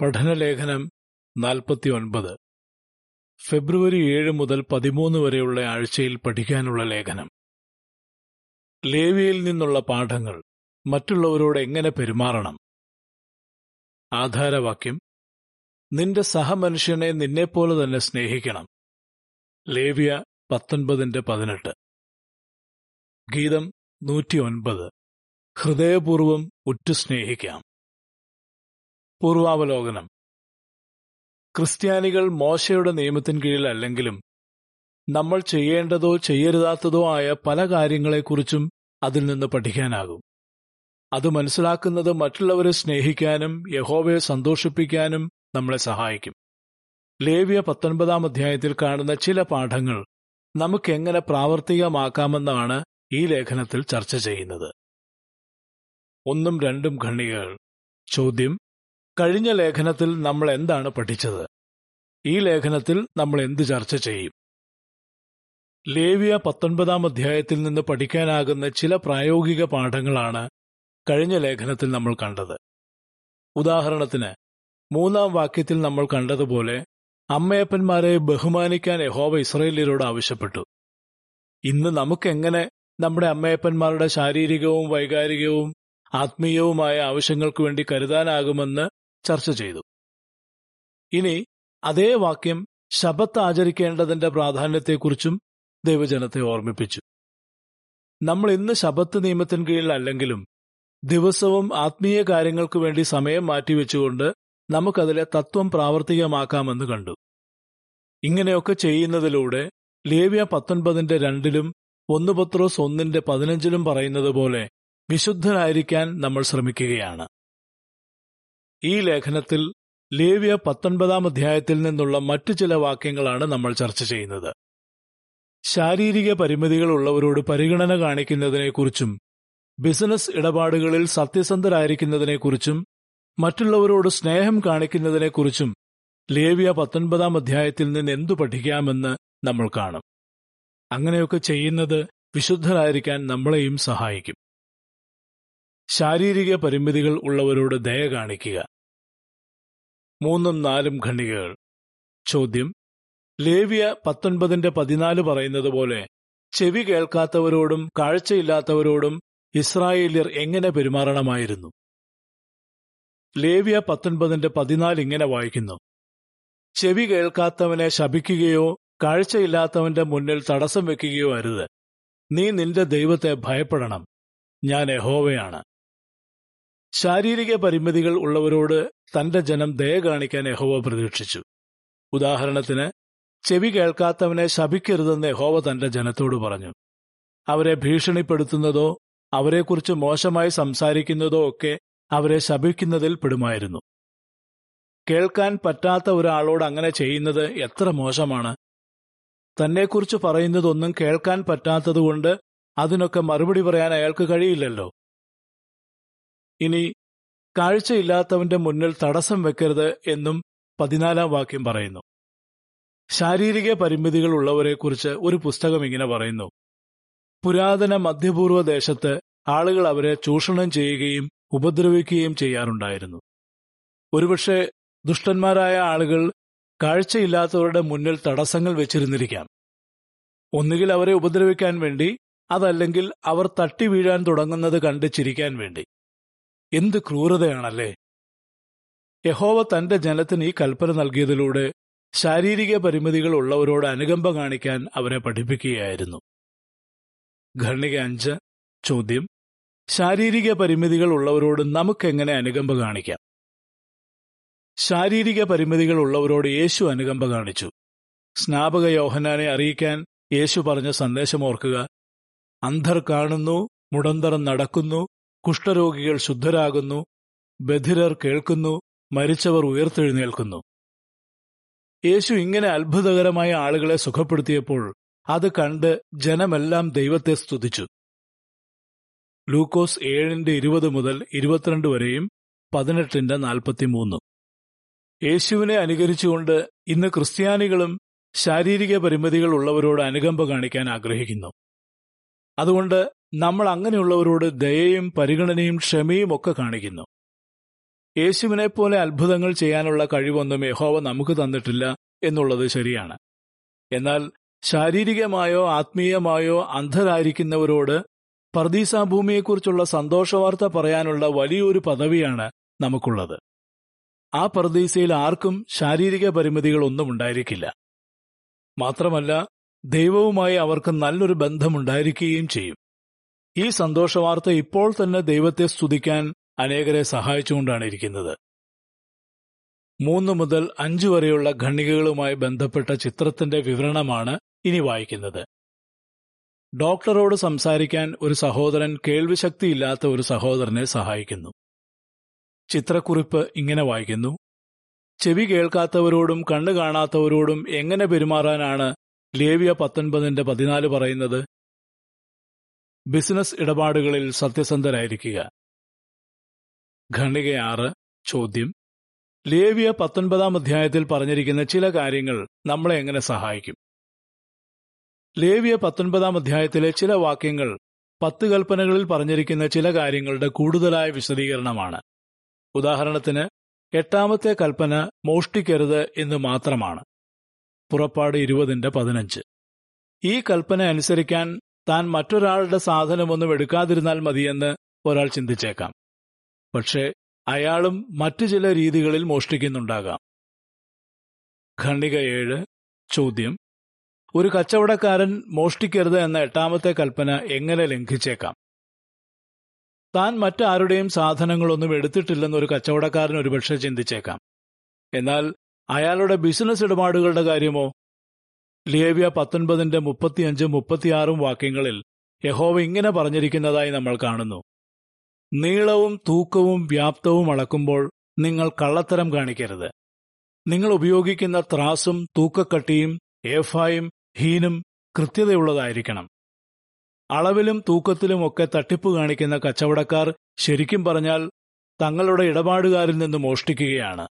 പഠനലേഖനം നാൽപ്പത്തിയൊൻപത്. ഫെബ്രുവരി ഏഴ് മുതൽ പതിമൂന്ന് വരെയുള്ള ആഴ്ചയിൽ പഠിക്കാനുള്ള ലേഖനം. ലേവിയിൽ നിന്നുള്ള പാഠങ്ങൾ മറ്റുള്ളവരോട് എങ്ങനെ പെരുമാറണം? ആധാരവാക്യം. നിന്റെ സഹമനുഷ്യനെ നിന്നെപ്പോലെ തന്നെ സ്നേഹിക്കണം. ലേവിയ പത്തൊൻപതിന്റെ പതിനെട്ട്. ഗീതം നൂറ്റിയൊൻപത്. ഹൃദയപൂർവം ഉറ്റു സ്നേഹിക്കാം പൂർവാവലോകനം. ക്രിസ്ത്യാനികൾ മോശയുടെ നിയമത്തിന് കീഴിലല്ലെങ്കിലും നമ്മൾ ചെയ്യേണ്ടതോ ചെയ്യരുതാത്തതോ ആയ പല കാര്യങ്ങളെക്കുറിച്ചും അതിൽ നിന്ന് പഠിക്കാനാകും. അത് മനസ്സിലാക്കുന്നത് മറ്റുള്ളവരെ സ്നേഹിക്കാനും യഹോവയെ സന്തോഷിപ്പിക്കാനും നമ്മളെ സഹായിക്കും. ലേവ്യ പത്തൊൻപതാം അധ്യായത്തിൽ കാണുന്ന ചില പാഠങ്ങൾ നമുക്കെങ്ങനെ പ്രാവർത്തികമാക്കാമെന്നാണ് ഈ ലേഖനത്തിൽ ചർച്ച ചെയ്യുന്നത്. ഒന്നും രണ്ടും ഖണ്ഡികകൾ. ചോദ്യം കഴിഞ്ഞ ലേഖനത്തിൽ നമ്മൾ എന്താണ് പഠിച്ചത്? ഈ ലേഖനത്തിൽ നമ്മൾ എന്ത് ചർച്ച ചെയ്യും? ലേവിയ പത്തൊൻപതാം അധ്യായത്തിൽ നിന്ന് പഠിക്കാനാകുന്ന ചില പ്രായോഗിക പാഠങ്ങളാണ് കഴിഞ്ഞ ലേഖനത്തിൽ നമ്മൾ കണ്ടത്. ഉദാഹരണത്തിന് മൂന്നാം വാക്യത്തിൽ നമ്മൾ കണ്ടതുപോലെ അമ്മയപ്പന്മാരെ ബഹുമാനിക്കാൻ യഹോവ ഇസ്രയേലിയരോട് ആവശ്യപ്പെട്ടു. ഇന്ന് നമുക്കെങ്ങനെ നമ്മുടെ അമ്മയപ്പന്മാരുടെ ശാരീരികവും വൈകാരികവും ആത്മീയവുമായ ആവശ്യങ്ങൾക്ക് വേണ്ടി കരുതാനാകുമെന്ന് ചർച്ച ചെയ്തു. ഇനി അതേ വാക്യം ശബത്ത് ആചരിക്കേണ്ടതിന്റെ പ്രാധാന്യത്തെക്കുറിച്ചും ദൈവജനത്തെ ഓർമ്മിപ്പിച്ചു. നമ്മൾ ഇന്ന് ശബത്ത് നിയമത്തിന് കീഴിലല്ലെങ്കിലും ദിവസവും ആത്മീയ കാര്യങ്ങൾക്ക് വേണ്ടി സമയം മാറ്റിവെച്ചുകൊണ്ട് നമുക്കതിലെ തത്വം പ്രാവർത്തികമാക്കാമെന്ന് കണ്ടു. ഇങ്ങനെയൊക്കെ ചെയ്യുന്നതിലൂടെ ലേവ്യ പത്തൊൻപതിന്റെ രണ്ടിലും ഒന്ന് പത്രോസ് ഒന്നിന്റെ പതിനഞ്ചിലും പറയുന്നത് പോലെ വിശുദ്ധരായിരിക്കാൻ നമ്മൾ ശ്രമിക്കുകയാണ്. ഈ ലേഖനത്തിൽ ലേവ്യ പത്തൊൻപതാം അധ്യായത്തിൽ നിന്നുള്ള മറ്റു ചില വാക്യങ്ങളാണ് നമ്മൾ ചർച്ച ചെയ്യുന്നത്. ശാരീരിക പരിമിതികൾ ഉള്ളവരോട് പരിഗണന കാണിക്കുന്നതിനെക്കുറിച്ചും ബിസിനസ് ഇടപാടുകളിൽ സത്യസന്ധരായിരിക്കുന്നതിനെക്കുറിച്ചും മറ്റുള്ളവരോട് സ്നേഹം കാണിക്കുന്നതിനെക്കുറിച്ചും ലേവ്യ പത്തൊൻപതാം അധ്യായത്തിൽ നിന്ന് എന്തു പഠിക്കാമെന്ന് നമ്മൾ കാണും. അങ്ങനെയൊക്കെ ചെയ്യുന്നത് വിശുദ്ധരായിരിക്കാൻ നമ്മളെയും സഹായിക്കും. ശാരീരിക പരിമിതികൾ ഉള്ളവരോട് ദയ കാണിക്കുക. മൂന്നും നാലും ഖണ്ഡികകൾ. ചോദ്യം. ലേവിയ പത്തൊൻപതിന്റെ പതിനാല് പറയുന്നത് പോലെ ചെവി കേൾക്കാത്തവരോടും കാഴ്ചയില്ലാത്തവരോടും ഇസ്രായേല്യർ എങ്ങനെ പെരുമാറണമായിരുന്നു? ലേവ്യ പത്തൊൻപതിന്റെ പതിനാല് ഇങ്ങനെ വായിക്കുന്നു. ചെവി കേൾക്കാത്തവനെ ശപിക്കുകയോ കാഴ്ചയില്ലാത്തവന്റെ മുന്നിൽ തടസ്സം വെക്കുകയോ അരുത്. നീ നിന്റെ ദൈവത്തെ ഭയപ്പെടണം. ഞാൻ യഹോവയാണ്. ശാരീരിക പരിമിതികൾ ഉള്ളവരോട് തന്റെ ജനം ദയ കാണിക്കാൻ യഹോവ പ്രതീക്ഷിച്ചു. ഉദാഹരണത്തിന് ചെവി കേൾക്കാത്തവനെ ശപിക്കരുതെന്ന് യഹോവ തന്റെ ജനത്തോട് പറഞ്ഞു. അവരെ ഭീഷണിപ്പെടുത്തുന്നതോ അവരെക്കുറിച്ച് മോശമായി സംസാരിക്കുന്നതോ ഒക്കെ അവരെ ശപിക്കുന്നതിൽ പെടുമായിരുന്നു. കേൾക്കാൻ പറ്റാത്ത ഒരാളോട് അങ്ങനെ ചെയ്യുന്നത് എത്ര മോശമാണ്. തന്നെക്കുറിച്ച് പറയുന്നതൊന്നും കേൾക്കാൻ പറ്റാത്തതുകൊണ്ട് അതിനൊക്കെ മറുപടി പറയാൻ അയാൾക്ക് കഴിയില്ലല്ലോ. ഇനി കാഴ്ചയില്ലാത്തവന്റെ മുന്നിൽ തടസ്സം വെക്കരുത് എന്നും പതിനാലാം വാക്യം പറയുന്നു. ശാരീരിക പരിമിതികൾ ഉള്ളവരെക്കുറിച്ച് ഒരു പുസ്തകം ഇങ്ങനെ പറയുന്നു. പുരാതന മധ്യപൂർവ ദേശത്ത് ആളുകൾ അവരെ ചൂഷണം ചെയ്യുകയും ഉപദ്രവിക്കുകയും ചെയ്യാറുണ്ടായിരുന്നു. ഒരുപക്ഷെ ദുഷ്ടന്മാരായ ആളുകൾ കാഴ്ചയില്ലാത്തവരുടെ മുന്നിൽ തടസ്സങ്ങൾ വെച്ചിരുന്നിരിക്കാം. ഒന്നുകിൽ അവരെ ഉപദ്രവിക്കാൻ വേണ്ടി അതല്ലെങ്കിൽ അവർ തട്ടി വീഴാൻ തുടങ്ങുന്നത് കണ്ട് ചിരിക്കാൻ വേണ്ടി. എന്ത് ക്രൂരതയാണല്ലേ? യഹോവ തന്റെ ജനത്തിന് ഈ കൽപ്പന നൽകിയതിലൂടെ ശാരീരിക പരിമിതികൾ ഉള്ളവരോട് അനുകമ്പ കാണിക്കാൻ അവരെ പഠിപ്പിക്കുകയായിരുന്നു. ഖണ്ണിക അഞ്ച് ചോദ്യം. ശാരീരിക പരിമിതികൾ ഉള്ളവരോട് നമുക്കെങ്ങനെ അനുകമ്പ കാണിക്കാം? ശാരീരിക പരിമിതികൾ ഉള്ളവരോട് യേശു അനുകമ്പ കാണിച്ചു. സ്നാപക യോഹനാനെ അറിയിക്കാൻ യേശു പറഞ്ഞ സന്ദേശം ഓർക്കുക. അന്ധർ കാണുന്നു മുടന്തർ നടക്കുന്നു കുഷ്ഠരോഗികൾ ശുദ്ധരാകുന്നു ബധിരർ കേൾക്കുന്നു മരിച്ചവർ ഉയർത്തെഴുന്നേൽക്കുന്നു. യേശു ഇങ്ങനെ അത്ഭുതകരമായ ആളുകളെ സുഖപ്പെടുത്തിയപ്പോൾ അത് കണ്ട് ജനമെല്ലാം ദൈവത്തെ സ്തുതിച്ചു. ലൂക്കോസ് ഏഴിന്റെ ഇരുപത് മുതൽ ഇരുപത്തിരണ്ട് വരെയും പതിനെട്ടിന്റെ നാൽപ്പത്തിമൂന്ന്. യേശുവിനെ അനുകരിച്ചുകൊണ്ട് ഇന്ന് ക്രിസ്ത്യാനികളും ശാരീരിക പരിമിതികൾ ഉള്ളവരോട് അനുകമ്പ കാണിക്കാൻ ആഗ്രഹിക്കുന്നു. അതുകൊണ്ട് നമ്മൾ അങ്ങനെയുള്ളവരോട് ദയയും പരിഗണനയും ക്ഷമയും ഒക്കെ കാണിക്കുന്നു. യേശുവിനെ പോലെ അത്ഭുതങ്ങൾ ചെയ്യാനുള്ള കഴിവൊന്നും യഹോവ നമുക്ക് തന്നിട്ടില്ല എന്നുള്ളത് ശരിയാണ്. എന്നാൽ ശാരീരികമായോ ആത്മീയമായോ അന്ധരായിരിക്കുന്നവരോട് പർദീസ ഭൂമിയെക്കുറിച്ചുള്ള സന്തോഷവാർത്ത പറയാനുള്ള വലിയൊരു പദവിയാണ് നമുക്കുള്ളത്. ആ പർദീസയിൽ ആർക്കും ശാരീരിക പരിമിതികളൊന്നും ഉണ്ടായിരിക്കില്ല. മാത്രമല്ല ദൈവവുമായി അവർക്ക് നല്ലൊരു ബന്ധമുണ്ടായിരിക്കുകയും ചെയ്യും. ഈ സന്തോഷവാർത്ത ഇപ്പോൾ തന്നെ ദൈവത്തെ സ്തുതിക്കാൻ അനേകരെ സഹായിച്ചുകൊണ്ടാണ് ഇരിക്കുന്നത്. മൂന്ന് മുതൽ അഞ്ചു വരെയുള്ള ഖണ്ണികകളുമായി ബന്ധപ്പെട്ട ചിത്രത്തിന്റെ വിവരണമാണ് ഇനി വായിക്കുന്നത്. ഡോക്ടറോട് സംസാരിക്കാൻ ഒരു സഹോദരൻ കേൾവിശക്തിയില്ലാത്ത ഒരു സഹോദരനെ സഹായിക്കുന്നു. ചിത്രക്കുറിപ്പ് ഇങ്ങനെ വായിക്കുന്നു. ചെവി കേൾക്കാത്തവരോടും കണ്ണു കാണാത്തവരോടും എങ്ങനെ പെരുമാറാനാണ് ലേവിയ പത്തൊൻപതിന്റെ പതിനാല് പറയുന്നത്? ബിസിനസ് ഇടപാടുകളിൽ സത്യസന്ധരായിരിക്കുക. ഖണ്ഡികയാറ് ചോദ്യം. ലേവിയ പത്തൊൻപതാം അധ്യായത്തിൽ പറഞ്ഞിരിക്കുന്ന ചില കാര്യങ്ങൾ നമ്മളെ എങ്ങനെ സഹായിക്കും? ലേവിയ പത്തൊൻപതാം അധ്യായത്തിലെ ചില വാക്യങ്ങൾ പത്ത് കൽപ്പനകളിൽ പറഞ്ഞിരിക്കുന്ന ചില കാര്യങ്ങളുടെ കൂടുതലായ വിശദീകരണമാണ്. ഉദാഹരണത്തിന് എട്ടാമത്തെ കൽപ്പന മോഷ്ടിക്കരുത് എന്ന് മാത്രമാണ്. പുറപ്പാട് ഇരുപതിന്റെ പതിനഞ്ച്. ഈ കൽപ്പന അനുസരിക്കാൻ താൻ മറ്റൊരാളുടെ സാധനമൊന്നും എടുക്കാതിരുന്നാൽ മതിയെന്ന് ഒരാൾ ചിന്തിച്ചേക്കാം. പക്ഷേ അയാളും മറ്റു ചില രീതികളിൽ മോഷ്ടിക്കുന്നുണ്ടാകാം. ഖണ്ഡിക ഏഴ് ചോദ്യം. ഒരു കച്ചവടക്കാരൻ മോഷ്ടിക്കരുത് എന്ന എട്ടാമത്തെ കൽപ്പന എങ്ങനെ ലംഘിച്ചേക്കാം? താൻ മറ്റാരുടെയും സാധനങ്ങളൊന്നും എടുത്തിട്ടില്ലെന്ന് ഒരു കച്ചവടക്കാരൻ ഒരുപക്ഷെ ചിന്തിച്ചേക്കാം. എന്നാൽ അയാളുടെ ബിസിനസ് ഇടപാടുകളുടെ കാര്യമോ ലേവ്യ പത്തൊൻപതിന്റെ മുപ്പത്തിയഞ്ചും മുപ്പത്തിയാറും വാക്യങ്ങളിൽ യഹോവ ഇങ്ങനെ പറഞ്ഞിരിക്കുന്നതായി നമ്മൾ കാണുന്നു. നീളവും തൂക്കവും വ്യാപ്തവും അളക്കുമ്പോൾ നിങ്ങൾ കള്ളത്തരം കാണിക്കരുത്. നിങ്ങൾ ഉപയോഗിക്കുന്ന ത്രാസും തൂക്കക്കട്ടിയും ഏഫായും ഹീനും കൃത്യതയുള്ളതായിരിക്കണം. അളവിലും തൂക്കത്തിലും ഒക്കെ തട്ടിപ്പ് കാണിക്കുന്ന കച്ചവടക്കാർ ശരിക്കും പറഞ്ഞാൽ തങ്ങളുടെ ഇടപാടുകാരിൽ നിന്ന് മോഷ്ടിക്കുകയാണ്.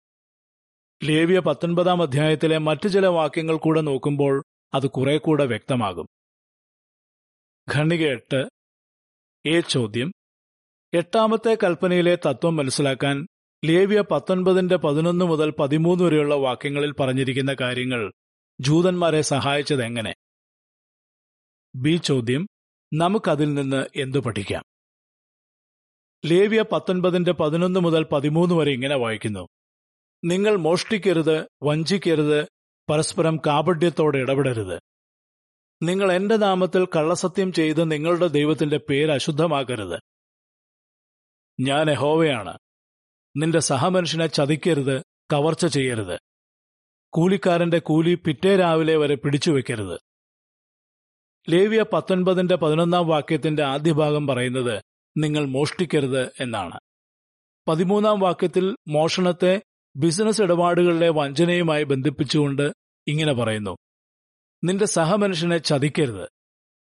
ലേവ്യ പത്തൊൻപതാം അധ്യായത്തിലെ മറ്റു ചില വാക്യങ്ങൾ കൂടെ നോക്കുമ്പോൾ അത് കുറെ കൂടെ വ്യക്തമാകും. ഖണ്ണിക എട്ട് എ ചോദ്യം. എട്ടാമത്തെ കൽപ്പനയിലെ തത്വം മനസ്സിലാക്കാൻ ലേവ്യ പത്തൊൻപതിന്റെ പതിനൊന്ന് മുതൽ പതിമൂന്ന് വരെയുള്ള വാക്യങ്ങളിൽ പറഞ്ഞിരിക്കുന്ന കാര്യങ്ങൾ ജൂതന്മാരെ സഹായിച്ചത് എങ്ങനെ? ബി ചോദ്യം. നമുക്കതിൽ നിന്ന് എന്തു പഠിക്കാം? ലേവ്യ പത്തൊൻപതിന്റെ പതിനൊന്ന് മുതൽ പതിമൂന്ന് വരെ ഇങ്ങനെ വായിക്കുന്നു. നിങ്ങൾ മോഷ്ടിക്കരുത് വഞ്ചിക്കരുത് പരസ്പരം കാപഢ്യത്തോടെ ഇടപെടരുത്. നിങ്ങൾ എന്റെ നാമത്തിൽ കള്ളസത്യം ചെയ്ത് നിങ്ങളുടെ ദൈവത്തിന്റെ പേര് അശുദ്ധമാക്കരുത്. ഞാൻ എഹോവയാണ് നിന്റെ സഹമനുഷ്യനെ ചതിക്കരുത് കവർച്ച ചെയ്യരുത്. കൂലിക്കാരന്റെ കൂലി പിറ്റേ രാവിലെ വരെ പിടിച്ചുവെക്കരുത് ലേവ്യ പത്തൊൻപതിന്റെ പതിനൊന്നാം വാക്യത്തിന്റെ ആദ്യ ഭാഗം പറയുന്നത് നിങ്ങൾ മോഷ്ടിക്കരുത് എന്നാണ്. പതിമൂന്നാം വാക്യത്തിൽ മോഷണത്തെ ബിസിനസ് ഇടപാടുകളിലെ വഞ്ചനയുമായി ബന്ധിപ്പിച്ചുകൊണ്ട് ഇങ്ങനെ പറയുന്നു. നിന്റെ സഹമനുഷ്യനെ ചതിക്കരുത്.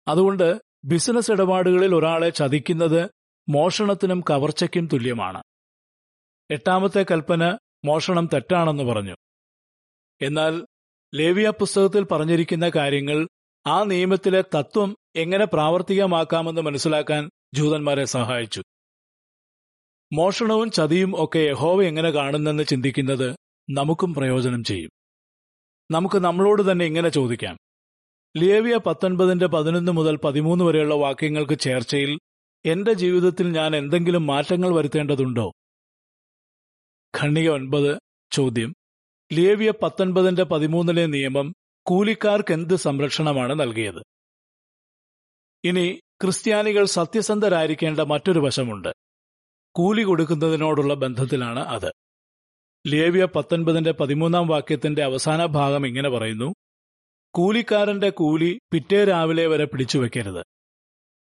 അതുകൊണ്ട് ബിസിനസ് ഇടപാടുകളിൽ ഒരാളെ ചതിക്കുന്നത് മോഷണത്തിനും കവർച്ചയ്ക്കും തുല്യമാണ്. എട്ടാമത്തെ കൽപ്പന മോഷണം തെറ്റാണെന്ന് പറഞ്ഞു. എന്നാൽ ലേവിയ പുസ്തകത്തിൽ പറഞ്ഞിരിക്കുന്ന കാര്യങ്ങൾ ആ നിയമത്തിലെ തത്വം എങ്ങനെ പ്രാവർത്തികമാക്കാമെന്ന് മനസ്സിലാക്കാൻ ജൂതന്മാരെ സഹായിച്ചു. മോഷണവും ചതിയും ഒക്കെ യഹോവ എങ്ങനെ കാണുന്നെന്ന് ചിന്തിക്കുന്നത് നമുക്കും പ്രയോജനം ചെയ്യും. നമുക്ക് നമ്മളോട് തന്നെ ഇങ്ങനെ ചോദിക്കാം. ലേവിയ പത്തൊൻപതിന്റെ പതിനൊന്ന് മുതൽ പതിമൂന്ന് വരെയുള്ള വാക്യങ്ങൾക്ക് ചേർച്ചയിൽ എന്റെ ജീവിതത്തിൽ ഞാൻ എന്തെങ്കിലും മാറ്റങ്ങൾ വരുത്തേണ്ടതുണ്ടോ? ഖണ്ണിക ഒൻപത് ചോദ്യം. ലേവിയ പത്തൊൻപതിന്റെ പതിമൂന്നിലെ നിയമം കൂലിക്കാർക്ക് എന്ത് സംരക്ഷണമാണ് നൽകിയത്? ഇനി ക്രിസ്ത്യാനികൾ സത്യസന്ധരായിരിക്കേണ്ട മറ്റൊരു വശമുണ്ട്. കൂലി കൊടുക്കുന്നതിനോടുള്ള ബന്ധത്തിലാണ് അത്. ലേവ്യ പത്തൊൻപതിന്റെ പതിമൂന്നാം വാക്യത്തിന്റെ അവസാന ഭാഗം ഇങ്ങനെ പറയുന്നു കൂലിക്കാരന്റെ കൂലി പിറ്റേ രാവിലെ വരെ പിടിച്ചുവെക്കരുത്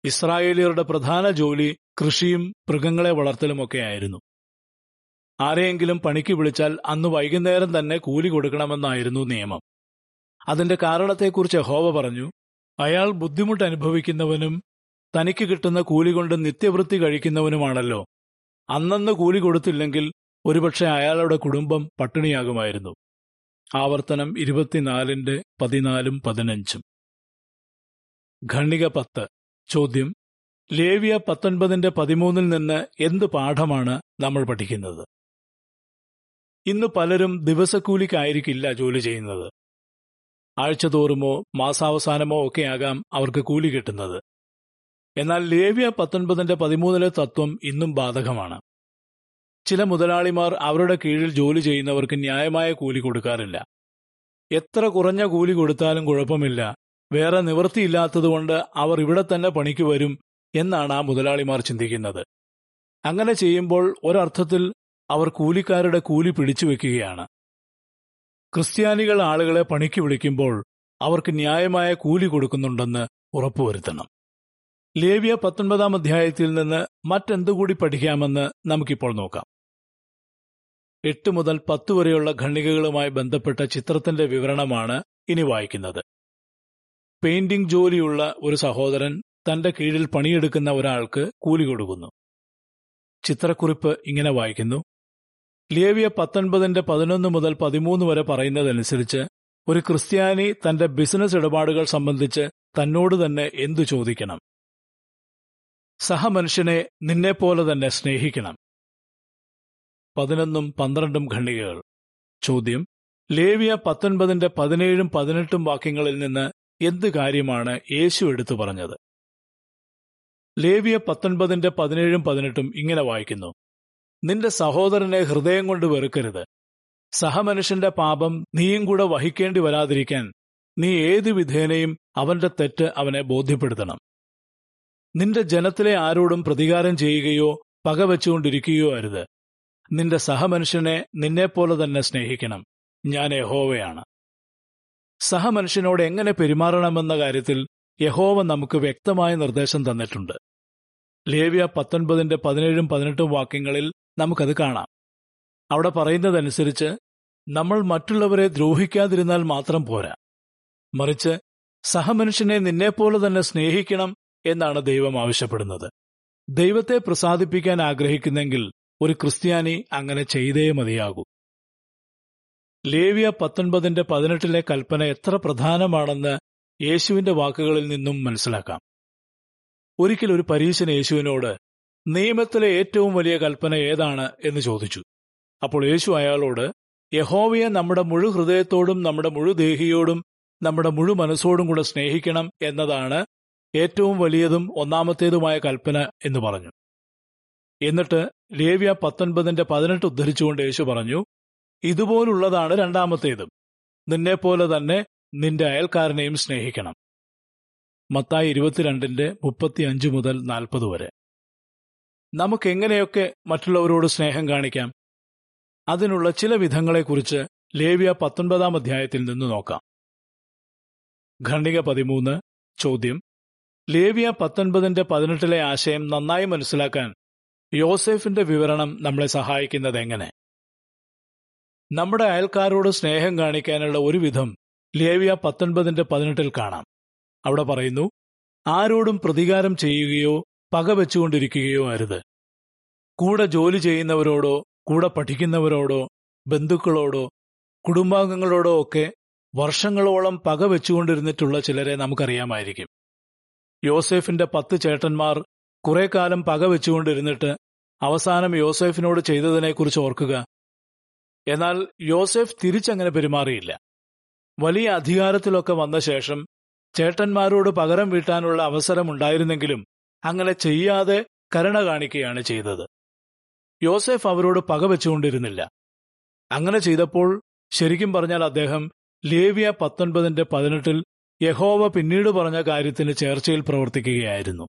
ഇസ്രായേലിയരുടെ പ്രധാന ജോലി കൃഷിയും മൃഗങ്ങളെ വളർത്തലുമൊക്കെയായിരുന്നു ആരെയെങ്കിലും പണിക്ക് വിളിച്ചാൽ അന്ന് വൈകുന്നേരം തന്നെ കൂലി കൊടുക്കണമെന്നായിരുന്നു നിയമം. അതിന്റെ കാരണത്തെക്കുറിച്ച് ഹോവ പറഞ്ഞു അയാൾ ബുദ്ധിമുട്ട് അനുഭവിക്കുന്നവനും തനിക്ക് കിട്ടുന്ന കൂലി കൊണ്ട് നിത്യവൃത്തി കഴിക്കുന്നവനുമാണല്ലോ. അന്നന്ന് കൂലി കൊടുത്തില്ലെങ്കിൽ ഒരുപക്ഷെ അയാളുടെ കുടുംബം പട്ടിണിയാകുമായിരുന്നു. ആവർത്തനം ഇരുപത്തിനാലിന്റെ പതിനാലും പതിനഞ്ചും. ഖണ്ണിക പത്ത്. ചോദ്യം. ലേവിയ പത്തൊൻപതിന്റെ പതിമൂന്നിൽ നിന്ന് എന്ത് പാഠമാണ് നമ്മൾ പഠിക്കുന്നത്? ഇന്ന് പലരും ദിവസക്കൂലിക്കായിരിക്കില്ല ജോലി ചെയ്യുന്നത്. ആഴ്ചതോറുമോ മാസാവസാനമോ ഒക്കെയാകാം അവർക്ക് കൂലി കിട്ടുന്നത്. എന്നാൽ ലേവ്യ പത്തൊൻപതിന്റെ പതിമൂന്നിലെ തത്വം ഇന്നും ബാധകമാണ്. ചില മുതലാളിമാർ അവരുടെ കീഴിൽ ജോലി ചെയ്യുന്നവർക്ക് ന്യായമായ കൂലി കൊടുക്കാറില്ല. എത്ര കുറഞ്ഞ കൂലി കൊടുത്താലും കുഴപ്പമില്ല. വേറെ നിവൃത്തിയില്ലാത്തതുകൊണ്ട് അവർ ഇവിടെ തന്നെ പണിക്ക് വരും എന്നാണ് ആ മുതലാളിമാർ ചിന്തിക്കുന്നത്. അങ്ങനെ ചെയ്യുമ്പോൾ ഒരർത്ഥത്തിൽ അവർ കൂലിക്കാരുടെ കൂലി പിടിച്ചു വെക്കുകയാണ്. ക്രിസ്ത്യാനികൾ ആളുകളെ പണിക്ക് വിളിക്കുമ്പോൾ അവർക്ക് ന്യായമായ കൂലി കൊടുക്കുന്നുണ്ടെന്ന് ഉറപ്പുവരുത്തണം. ലേവ്യ പത്തൊൻപതാം അധ്യായത്തിൽ നിന്ന് മറ്റെന്തുകൂടി പഠിക്കാമെന്ന് നമുക്കിപ്പോൾ നോക്കാം. എട്ട് മുതൽ പത്ത് വരെയുള്ള ഖണ്ഡികകളുമായി ബന്ധപ്പെട്ട ചിത്രത്തിന്റെ വിവരണമാണ് ഇനി വായിക്കുന്നത്. പെയിന്റിംഗ് ജോലിയുള്ള ഒരു സഹോദരൻ തന്റെ കീഴിൽ പണിയെടുക്കുന്ന ഒരാൾക്ക് കൂലി കൊടുക്കുന്നു. ചിത്രക്കുറിപ്പ് ഇങ്ങനെ വായിക്കുന്നു. ലേവിയ പത്തൊൻപതിന്റെ പതിനൊന്ന് മുതൽ പതിമൂന്ന് വരെ പറയുന്നതനുസരിച്ച് ഒരു ക്രിസ്ത്യാനി തന്റെ ബിസിനസ് ഇടപാടുകൾ സംബന്ധിച്ച് തന്നോട് തന്നെ എന്തു ചോദിക്കണം? സഹമനുഷ്യനെ നിന്നെപ്പോലെ തന്നെ സ്നേഹിക്കണം. പതിനൊന്നും പന്ത്രണ്ടും ഖണ്ഡികകൾ. ചോദ്യം ലേവിയ പത്തൊൻപതിന്റെ പതിനേഴും പതിനെട്ടും വാക്യങ്ങളിൽ നിന്ന് എന്ത് കാര്യമാണ് യേശു എടുത്തു പറഞ്ഞത്? ലേവിയ പത്തൊൻപതിന്റെ പതിനേഴും പതിനെട്ടും ഇങ്ങനെ വായിക്കുന്നു. നിന്റെ സഹോദരനെ ഹൃദയം കൊണ്ട് വെറുക്കരുത്. സഹമനുഷ്യന്റെ പാപം നീയും കൂടെ വഹിക്കേണ്ടി വരാതിരിക്കാൻ നീ ഏതു വിധേനയും അവന്റെ തെറ്റ് അവനെ ബോധ്യപ്പെടുത്തണം. നിന്റെ ജനത്തിലെ ആരോടും പ്രതികാരം ചെയ്യുകയോ പകവച്ചുകൊണ്ടിരിക്കുകയോ അരുത്. നിന്റെ സഹമനുഷ്യനെ നിന്നെപ്പോലെ തന്നെ സ്നേഹിക്കണം. ഞാൻ യഹോവയാണ്. സഹമനുഷ്യനോട് എങ്ങനെ പെരുമാറണമെന്ന കാര്യത്തിൽ യഹോവ നമുക്ക് വ്യക്തമായ നിർദ്ദേശം തന്നിട്ടുണ്ട്. ലേവ്യ പത്തൊൻപതിന്റെ പതിനേഴും പതിനെട്ടും വാക്യങ്ങളിൽ നമുക്കത് കാണാം. അവിടെ പറയുന്നതനുസരിച്ച് നമ്മൾ മറ്റുള്ളവരെ ദ്രോഹിക്കാതിരുന്നാൽ മാത്രം പോരാ. മറിച്ച് സഹമനുഷ്യനെ നിന്നെപ്പോലെ തന്നെ സ്നേഹിക്കണം എന്നാണ് ദൈവം ആവശ്യപ്പെടുന്നത്. ദൈവത്തെ പ്രസാദിപ്പിക്കാൻ ആഗ്രഹിക്കുന്നെങ്കിൽ ഒരു ക്രിസ്ത്യാനി അങ്ങനെ ചെയ്തേ മതിയാകൂ. ലേവിയ പത്തൊൻപതിന്റെ പതിനെട്ടിലെ കൽപ്പന എത്ര പ്രധാനമാണെന്ന് യേശുവിന്റെ വാക്കുകളിൽ നിന്നും മനസ്സിലാക്കാം. ഒരിക്കൽ ഒരു പരീശൻ യേശുവിനോട് നിയമത്തിലെ ഏറ്റവും വലിയ കൽപ്പന ഏതാണ്? എന്ന് ചോദിച്ചു. അപ്പോൾ യേശു അയാളോട് യഹോവയെ നമ്മുടെ മുഴു ഹൃദയത്തോടും നമ്മുടെ മുഴു ദേഹിയോടും നമ്മുടെ മുഴു മനസ്സോടും കൂടെ സ്നേഹിക്കണം എന്നതാണ് ഏറ്റവും വലിയതും ഒന്നാമത്തേതുമായ കൽപ്പന എന്ന് പറഞ്ഞു. എന്നിട്ട് ലേവ്യ പത്തൊൻപതിന്റെ പതിനെട്ട് ഉദ്ധരിച്ചുകൊണ്ട് യേശു പറഞ്ഞു ഇതുപോലുള്ളതാണ് രണ്ടാമത്തേതും. നിന്നെപ്പോലെ തന്നെ നിന്റെ അയൽക്കാരനെയും സ്നേഹിക്കണം. മത്തായി ഇരുപത്തിരണ്ടിന്റെ മുപ്പത്തിയഞ്ച് മുതൽ നാൽപ്പത് വരെ. നമുക്ക് എങ്ങനെയൊക്കെ മറ്റുള്ളവരോട് സ്നേഹം കാണിക്കാം? അതിനുള്ള ചില വിധങ്ങളെക്കുറിച്ച് ലേവ്യ പത്തൊൻപതാം അധ്യായത്തിൽ നിന്ന് നോക്കാം. ഖണ്ഡിക പതിമൂന്ന് ചോദ്യം ലേവ്യ പത്തൊൻപതിന്റെ പതിനെട്ടിലെ ആശയം നന്നായി മനസ്സിലാക്കാൻ യോസെഫിന്റെ വിവരണം നമ്മളെ സഹായിക്കുന്നത് എങ്ങനെ? നമ്മുടെ അയൽക്കാരോട് സ്നേഹം കാണിക്കാനുള്ള ഒരുവിധം ലേവിയ പത്തൊൻപതിന്റെ പതിനെട്ടിൽ കാണാം. അവിടെ പറയുന്നു ആരോടും പ്രതികാരം ചെയ്യുകയോ പകവെച്ചുകൊണ്ടിരിക്കുകയോ അരുത്. കൂടെ ജോലി ചെയ്യുന്നവരോടോ കൂടെ പഠിക്കുന്നവരോടോ ബന്ധുക്കളോടോ കുടുംബാംഗങ്ങളോടോ ഒക്കെ വർഷങ്ങളോളം പക വെച്ചുകൊണ്ടിരുന്നിട്ടുള്ള ചിലരെ നമുക്കറിയാമായിരിക്കും. യോസെഫിന്റെ പത്ത് ചേട്ടന്മാർ കുറെ കാലം പകവെച്ചുകൊണ്ടിരുന്നിട്ട് അവസാനം യോസേഫിനോട് ചെയ്തതിനെക്കുറിച്ച് ഓർക്കുക. എന്നാൽ യോസെഫ് തിരിച്ചങ്ങനെ പെരുമാറിയില്ല. വലിയ അധികാരത്തിലൊക്കെ വന്ന ശേഷം ചേട്ടന്മാരോട് പകരം വീട്ടാനുള്ള അവസരമുണ്ടായിരുന്നെങ്കിലും അങ്ങനെ ചെയ്യാതെ കരുണ കാണിക്കുകയാണ് ചെയ്തത്. യോസെഫ് അവരോട് പകവെച്ചുകൊണ്ടിരുന്നില്ല അങ്ങനെ ചെയ്തപ്പോൾ ശരിക്കും പറഞ്ഞാൽ അദ്ദേഹം ലേവിയ പത്തൊൻപതിന്റെ പതിനെട്ടിൽ യഹോവ പിന്നീട് പറഞ്ഞ കാര്യത്തിന് ചേർച്ചയിൽ പ്രവർത്തിക്കുകയായിരുന്നു.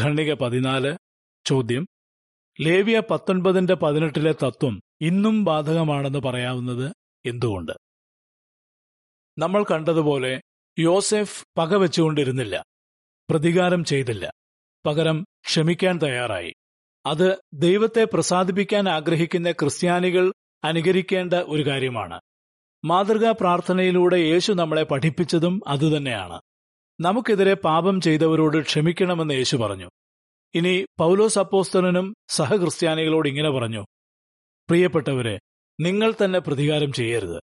ഖണ്ണിക പതിനാല് ചോദ്യം. ലേവിയ പത്തൊൻപതിന്റെ പതിനെട്ടിലെ തത്വം ഇന്നും ബാധകമാണെന്ന് പറയാവുന്നത് എന്തുകൊണ്ട്? നമ്മൾ കണ്ടതുപോലെ യോസെഫ് പകവെച്ചുകൊണ്ടിരുന്നില്ല പ്രതികാരം ചെയ്തില്ല. പകരം ക്ഷമിക്കാൻ തയ്യാറായി. അത് ദൈവത്തെ പ്രസാദിപ്പിക്കാൻ ആഗ്രഹിക്കുന്ന ക്രിസ്ത്യാനികൾ അനുകരിക്കേണ്ട ഒരു കാര്യമാണ്. മാതൃകാ പ്രാർത്ഥനയിലൂടെ യേശു നമ്മളെ പഠിപ്പിച്ചതും അതുതന്നെയാണ്. നമുക്കെതിരെ പാപം ചെയ്തവരോട് ക്ഷമിക്കണമെന്ന് യേശു പറഞ്ഞു. ഇനി പൗലോസ് അപ്പോസ്തലനും സഹക്രിസ്ത്യാനികളോട് ഇങ്ങനെ പറഞ്ഞു. പ്രിയപ്പെട്ടവരെ നിങ്ങൾ തന്നെ പ്രതികാരം ചെയ്യരുത്.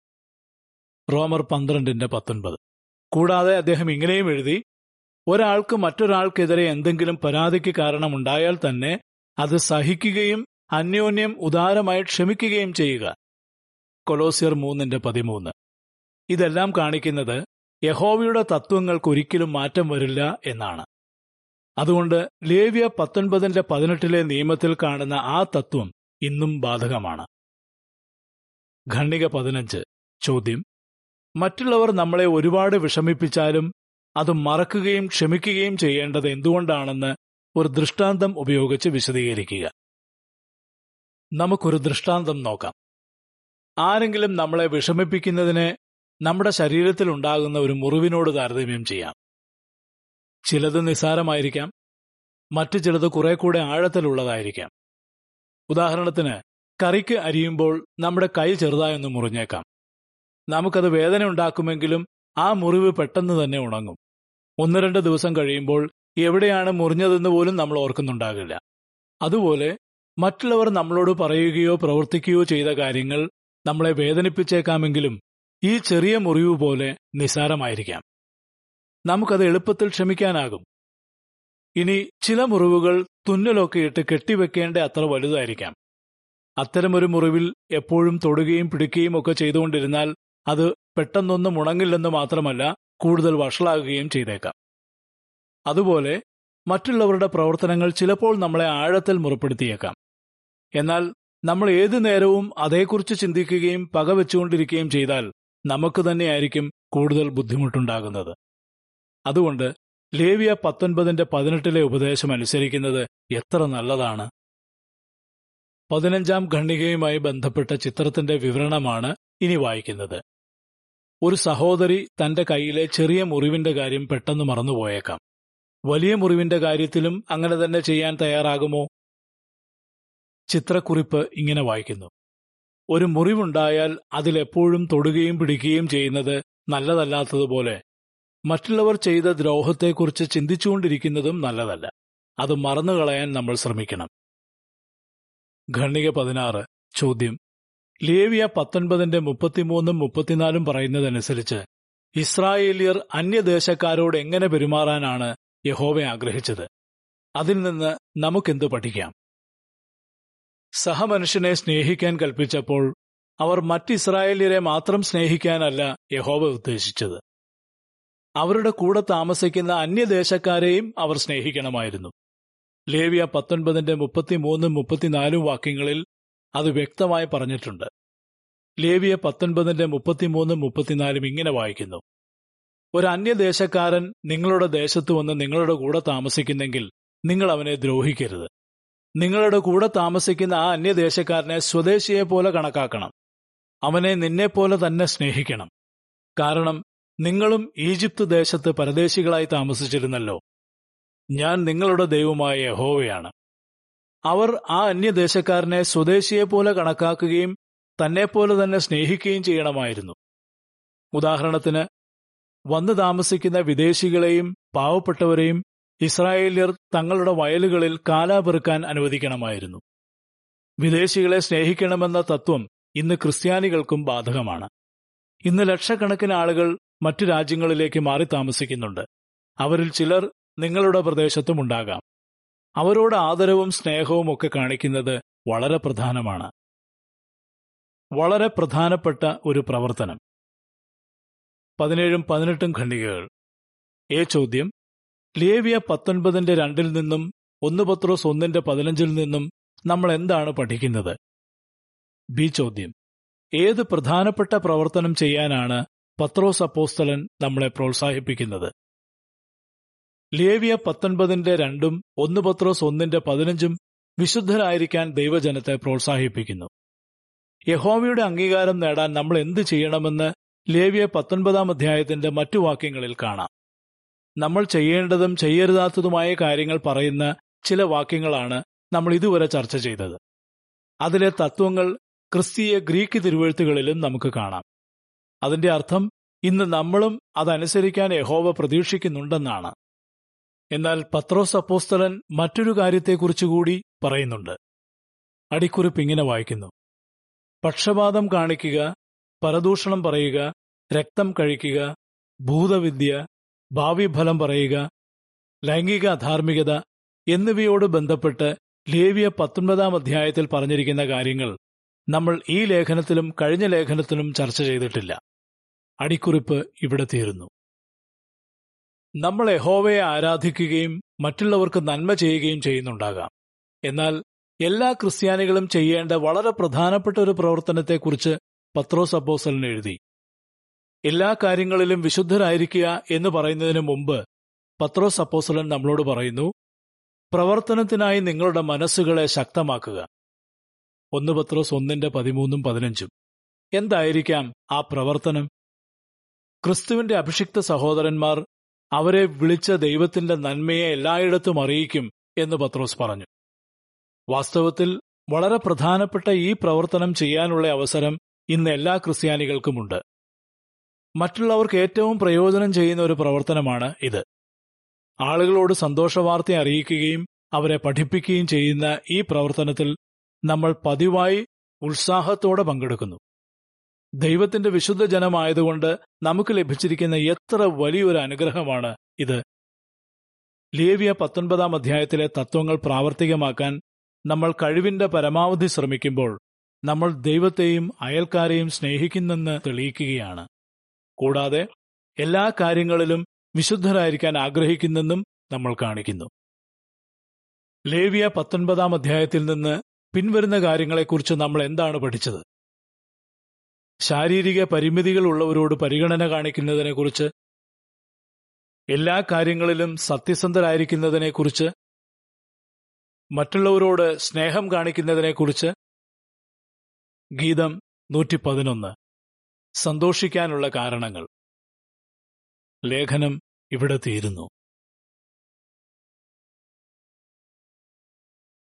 റോമർ പന്ത്രണ്ടിന്റെ പത്തൊൻപത്. കൂടാതെ അദ്ദേഹം ഇങ്ങനെയും എഴുതി ഒരാൾക്ക് മറ്റൊരാൾക്കെതിരെ എന്തെങ്കിലും പരാതിക്ക് കാരണമുണ്ടായാൽ തന്നെ അത് സഹിക്കുകയും അന്യോന്യം ഉദാരമായി ക്ഷമിക്കുകയും ചെയ്യുക. കൊലോസിയർ മൂന്നിന്റെ പതിമൂന്ന്. ഇതെല്ലാം കാണിക്കുന്നത് യഹോവയുടെ തത്വങ്ങൾക്കൊരിക്കലും മാറ്റം വരില്ല എന്നാണ്. അതുകൊണ്ട് ലേവ്യ പത്തൊൻപതിന്റെ പതിനെട്ടിലെ നിയമത്തിൽ കാണുന്ന ആ തത്വം ഇന്നും ബാധകമാണ്. ഖണ്ണിക പതിനഞ്ച്. ചോദ്യം. മറ്റുള്ളവർ നമ്മളെ ഒരുപാട് വിഷമിപ്പിച്ചാലും അത് മറക്കുകയും ക്ഷമിക്കുകയും ചെയ്യേണ്ടത് എന്തുകൊണ്ടാണെന്ന് ഒരു ദൃഷ്ടാന്തം ഉപയോഗിച്ച് വിശദീകരിക്കുക. നമുക്കൊരു ദൃഷ്ടാന്തം നോക്കാം. ആരെങ്കിലും നമ്മളെ വിഷമിപ്പിക്കുന്നതിന് നമ്മുടെ ശരീരത്തിൽ ഉണ്ടാകുന്ന ഒരു മുറിവിനോട് താരതമ്യം ചെയ്യാം. ചിലത് നിസ്സാരമായിരിക്കാം മറ്റു ചിലത് കുറെ കൂടെ ആഴത്തിലുള്ളതായിരിക്കാം. ഉദാഹരണത്തിന് കറിക്ക് അരിയുമ്പോൾ നമ്മുടെ കൈ ചെറുതായൊന്ന് മുറിഞ്ഞേക്കാം. നമുക്കത് വേദന ഉണ്ടാക്കുമെങ്കിലും ആ മുറിവ് പെട്ടെന്ന് തന്നെ ഉണങ്ങും. ഒന്ന് രണ്ട് ദിവസം കഴിയുമ്പോൾ എവിടെയാണ് മുറിഞ്ഞതെന്ന് പോലും നമ്മൾ ഓർക്കുന്നുണ്ടാകില്ല. അതുപോലെ മറ്റുള്ളവർ നമ്മളോട് പറയുകയോ പ്രവർത്തിക്കുകയോ ചെയ്ത കാര്യങ്ങൾ നമ്മളെ വേദനിപ്പിച്ചേക്കാമെങ്കിലും ഈ ചെറിയ മുറിവ് പോലെ നിസാരമായിരിക്കാം. നമുക്കത് എളുപ്പത്തിൽ ക്ഷമിക്കാനാകും. ഇനി ചില മുറിവുകൾ തുന്നലൊക്കെ ഇട്ട് കെട്ടിവെക്കേണ്ട അത്ര വലുതായിരിക്കാം. അത്തരമൊരു മുറിവിൽ എപ്പോഴും തൊടുകയും പിടിക്കുകയും ഒക്കെ ചെയ്തുകൊണ്ടിരുന്നാൽ അത് പെട്ടെന്നൊന്നും ഉണങ്ങില്ലെന്ന് മാത്രമല്ല കൂടുതൽ വഷളാകുകയും ചെയ്തേക്കാം. അതുപോലെ മറ്റുള്ളവരുടെ പ്രവർത്തനങ്ങൾ ചിലപ്പോൾ നമ്മളെ ആഴത്തിൽ മുറിപ്പെടുത്തിയേക്കാം. എന്നാൽ നമ്മൾ ഏതു നേരവും അതേക്കുറിച്ച് ചിന്തിക്കുകയും പകവെച്ചുകൊണ്ടിരിക്കുകയും ചെയ്താൽ നമുക്ക് തന്നെയായിരിക്കും കൂടുതൽ ബുദ്ധിമുട്ടുണ്ടാകുന്നത്. അതുകൊണ്ട് ലേവിയ പത്തൊൻപതിന്റെ പതിനെട്ടിലെ ഉപദേശം അനുസരിക്കുന്നത് എത്ര നല്ലതാണ്? പതിനഞ്ചാം ഖണ്ഡികയുമായി ബന്ധപ്പെട്ട ചിത്രത്തിന്റെ വിവരണമാണ് ഇനി വായിക്കുന്നത്. ഒരു സഹോദരി തന്റെ കയ്യിലെ ചെറിയ മുറിവിന്റെ കാര്യം പെട്ടെന്ന് മറന്നുപോയേക്കാം. വലിയ മുറിവിന്റെ കാര്യത്തിലും അങ്ങനെ തന്നെ ചെയ്യാൻ തയ്യാറാകുമോ? ചിത്രക്കുറിപ്പ് ഇങ്ങനെ വായിക്കുന്നു. ഒരു മുറിവുണ്ടായാൽ അതിലെപ്പോഴും തൊടുകയും പിടിക്കുകയും ചെയ്യുന്നത് നല്ലതല്ലാത്തതുപോലെ. മറ്റുള്ളവർ ചെയ്ത ദ്രോഹത്തെക്കുറിച്ച് ചിന്തിച്ചുകൊണ്ടിരിക്കുന്നതും നല്ലതല്ല. അത് മറന്നുകളയാൻ നമ്മൾ ശ്രമിക്കണം. ഖണ്ണിക പതിനാറ്. ചോദ്യം. ലേവിയ പത്തൊൻപതിന്റെ മുപ്പത്തിമൂന്നും മുപ്പത്തിനാലും പറയുന്നതനുസരിച്ച് ഇസ്രായേലിയർ അന്യദേശക്കാരോട് എങ്ങനെ പെരുമാറാനാണ് യഹോവ ആഗ്രഹിച്ചത്? അതിൽ നിന്ന് നമുക്കെന്ത് പഠിക്കാം? സഹമനുഷ്യനെ സ്നേഹിക്കാൻ കൽപ്പിച്ചപ്പോൾ അവർ മറ്റിസ്രായേലിയരെ മാത്രം സ്നേഹിക്കാനല്ല യഹോവ ഉദ്ദേശിച്ചത്. അവരുടെ കൂടെ താമസിക്കുന്ന അന്യദേശക്കാരെയും അവർ സ്നേഹിക്കണമായിരുന്നു. ലേവിയ പത്തൊൻപതിന്റെ മുപ്പത്തിമൂന്നും മുപ്പത്തിനാലും വാക്യങ്ങളിൽ അത് വ്യക്തമായി പറഞ്ഞിട്ടുണ്ട്. ലേവിയ പത്തൊൻപതിന്റെ മുപ്പത്തിമൂന്നും മുപ്പത്തിനാലും ഇങ്ങനെ വായിക്കുന്നു. ഒരു അന്യദേശക്കാരൻ നിങ്ങളുടെ ദേശത്ത് വന്ന് നിങ്ങളുടെ കൂടെ താമസിക്കുന്നെങ്കിൽ നിങ്ങൾ അവനെ ദ്രോഹിക്കരുത്. നിങ്ങളുടെ കൂടെ താമസിക്കുന്ന ആ അന്യദേശക്കാരനെ സ്വദേശിയെ പോലെ കണക്കാക്കണം. അവനെ നിന്നെപ്പോലെ തന്നെ സ്നേഹിക്കണം. കാരണം നിങ്ങളും ഈജിപ്ത് ദേശത്ത് പരദേശികളായി താമസിച്ചിരുന്നല്ലോ. ഞാൻ നിങ്ങളുടെ ദൈവമായ യഹോവയാണ്. അവർ ആ അന്യദേശക്കാരനെ സ്വദേശിയെ പോലെ കണക്കാക്കുകയും തന്നെപ്പോലെ തന്നെ സ്നേഹിക്കുകയും ചെയ്യണമായിരുന്നു. ഉദാഹരണത്തിന് വന്നു താമസിക്കുന്ന വിദേശികളെയും പാവപ്പെട്ടവരെയും ഇസ്രായേല്യർ തങ്ങളുടെ വയലുകളിൽ കാലാപെറുക്കാൻ അനുവദിക്കണമായിരുന്നു. വിദേശികളെ സ്നേഹിക്കണമെന്ന തത്വം ഇന്ന് ക്രിസ്ത്യാനികൾക്കും ബാധകമാണ്. ഇന്ന് ലക്ഷക്കണക്കിന് ആളുകൾ മറ്റു രാജ്യങ്ങളിലേക്ക് മാറി താമസിക്കുന്നുണ്ട്. അവരിൽ ചിലർ നിങ്ങളുടെ പ്രദേശത്തും ഉണ്ടാകാം. അവരോട് ആദരവും സ്നേഹവും ഒക്കെ കാണിക്കുന്നത് വളരെ പ്രധാനമാണ്. വളരെ പ്രധാനപ്പെട്ട ഒരു പ്രവർത്തനം. പതിനേഴും പതിനെട്ടും ഖണ്ഡികകൾ. ഏ ചോദ്യം? ലേവിയ പത്തൊൻപതിന്റെ രണ്ടിൽ നിന്നും ഒന്ന് പത്രോസ് ഒന്നിന്റെ പതിനഞ്ചിൽ നിന്നും നമ്മൾ എന്താണ് പഠിക്കുന്നത്? ബി ചോദ്യം. ഏത് പ്രധാനപ്പെട്ട പ്രവർത്തനം ചെയ്യാനാണ് പത്രോസ് അപ്പോസ്തലൻ നമ്മളെ പ്രോത്സാഹിപ്പിക്കുന്നത്? ലേവിയ പത്തൊൻപതിന്റെ രണ്ടും ഒന്ന് പത്രോസ് ഒന്നിന്റെ പതിനഞ്ചും വിശുദ്ധരായിരിക്കാൻ ദൈവജനത്തെ പ്രോത്സാഹിപ്പിക്കുന്നു. യഹോവയുടെ അംഗീകാരം നേടാൻ നമ്മൾ എന്ത് ചെയ്യണമെന്ന് ലേവിയ പത്തൊൻപതാം അധ്യായത്തിന്റെ മറ്റു വാക്യങ്ങളിൽ കാണാം. നമ്മൾ ചെയ്യേണ്ടതും ചെയ്യരുതാത്തതുമായ കാര്യങ്ങൾ പറയുന്ന ചില വാക്യങ്ങളാണ് നമ്മൾ ഇതുവരെ ചർച്ച ചെയ്തത്. അതിലെ തത്വങ്ങൾ ക്രിസ്തീയ ഗ്രീക്ക് തിരുവഴുത്തുകളിലും നമുക്ക് കാണാം. അതിന്റെ അർത്ഥം ഇന്ന് നമ്മളും അതനുസരിക്കാൻ യഹോവ പ്രതീക്ഷിക്കുന്നുണ്ടെന്നാണ്. എന്നാൽ പത്രോസ് അപ്പോസ്തലൻ മറ്റൊരു കാര്യത്തെക്കുറിച്ച് കൂടി പറയുന്നുണ്ട്. അടിക്കുറിപ്പ് ഇങ്ങനെ വായിക്കുന്നു. പക്ഷപാതം കാണിക്കുക പരദൂഷണം പറയുക രക്തം കഴിക്കുക ഭൂതവിദ്യ ഭാവി ഫലം പറയുക ലൈംഗിക അധാർമികത എന്നിവയോട് ബന്ധപ്പെട്ട് ലേവിയ പത്തൊൻപതാം അധ്യായത്തിൽ പറഞ്ഞിരിക്കുന്ന കാര്യങ്ങൾ നമ്മൾ ഈ ലേഖനത്തിലും കഴിഞ്ഞ ലേഖനത്തിലും ചർച്ച ചെയ്തിട്ടില്ല. അടിക്കുറിപ്പ് ഇവിടെ തീരുന്നു. നമ്മൾ യഹോവയെ ആരാധിക്കുകയും മറ്റുള്ളവർക്ക് നന്മ ചെയ്യുകയും ചെയ്യുന്നുണ്ടാകാം. എന്നാൽ എല്ലാ ക്രിസ്ത്യാനികളും ചെയ്യേണ്ട വളരെ പ്രധാനപ്പെട്ട ഒരു പ്രവർത്തനത്തെക്കുറിച്ച് പത്രോസ് അപ്പോസലിന് എഴുതി. എല്ലാ കാര്യങ്ങളിലും വിശുദ്ധരായിരിക്കുക എന്ന് പറയുന്നതിന് മുമ്പ് പത്രോസ് അപ്പോസലൻ നമ്മളോട് പറയുന്നു പ്രവർത്തനത്തിനായി നിങ്ങളുടെ മനസ്സുകളെ ശക്തമാക്കുക. ഒന്ന് പത്രോസ് ഒന്നിന്റെ പതിമൂന്നും പതിനഞ്ചും. എന്തായിരിക്കാം ആ പ്രവർത്തനം? ക്രിസ്തുവിന്റെ അഭിഷിക്ത സഹോദരന്മാർ അവരെ വിളിച്ച ദൈവത്തിന്റെ നന്മയെ എല്ലായിടത്തും അറിയിക്കും എന്ന് പത്രോസ് പറഞ്ഞു. വാസ്തവത്തിൽ വളരെ പ്രധാനപ്പെട്ട ഈ പ്രവർത്തനം ചെയ്യാനുള്ള അവസരം ഇന്ന് എല്ലാ ക്രിസ്ത്യാനികൾക്കുമുണ്ട്. മറ്റുള്ളവർക്ക് ഏറ്റവും പ്രയോജനം ചെയ്യുന്ന ഒരു പ്രവർത്തനമാണ് ഇത്. ആളുകളോട് സന്തോഷവാർത്ത അറിയിക്കുകയും അവരെ പഠിപ്പിക്കുകയും ചെയ്യുന്ന ഈ പ്രവർത്തനത്തിൽ നമ്മൾ പതിവായി ഉത്സാഹത്തോടെ പങ്കെടുക്കുന്നു. ദൈവത്തിന്റെ വിശുദ്ധ ജനമായതുകൊണ്ട് നമുക്ക് ലഭിച്ചിരിക്കുന്ന എത്ര വലിയൊരു അനുഗ്രഹമാണ് ഇത്. ലേവിയ പത്തൊൻപതാം അധ്യായത്തിലെ തത്വങ്ങൾ പ്രാവർത്തികമാക്കാൻ നമ്മൾ കഴിവിന്റെ പരമാവധി ശ്രമിക്കുമ്പോൾ നമ്മൾ ദൈവത്തെയും അയൽക്കാരെയും സ്നേഹിക്കുന്നെന്ന് തെളിയിക്കുകയാണ്. കൂടാതെ എല്ലാ കാര്യങ്ങളിലും വിശുദ്ധരായിരിക്കാൻ ആഗ്രഹിക്കുന്നെന്നും നമ്മൾ കാണിക്കുന്നു. ലേവിയ പത്തൊൻപതാം അധ്യായത്തിൽ നിന്ന് പിൻവരുന്ന കാര്യങ്ങളെക്കുറിച്ച് നമ്മൾ എന്താണ് പഠിച്ചത്? ശാരീരിക പരിമിതികൾ ഉള്ളവരോട് പരിഗണന കാണിക്കുന്നതിനെക്കുറിച്ച് എല്ലാ കാര്യങ്ങളിലും സത്യസന്ധരായിരിക്കുന്നതിനെക്കുറിച്ച് മറ്റുള്ളവരോട് സ്നേഹം കാണിക്കുന്നതിനെക്കുറിച്ച് ഗീതം നൂറ്റി പതിനൊന്ന് സന്തോഷിക്കാനുള്ള കാരണങ്ങൾ. ലേഖനം ഇവിടെ തീരുന്നു.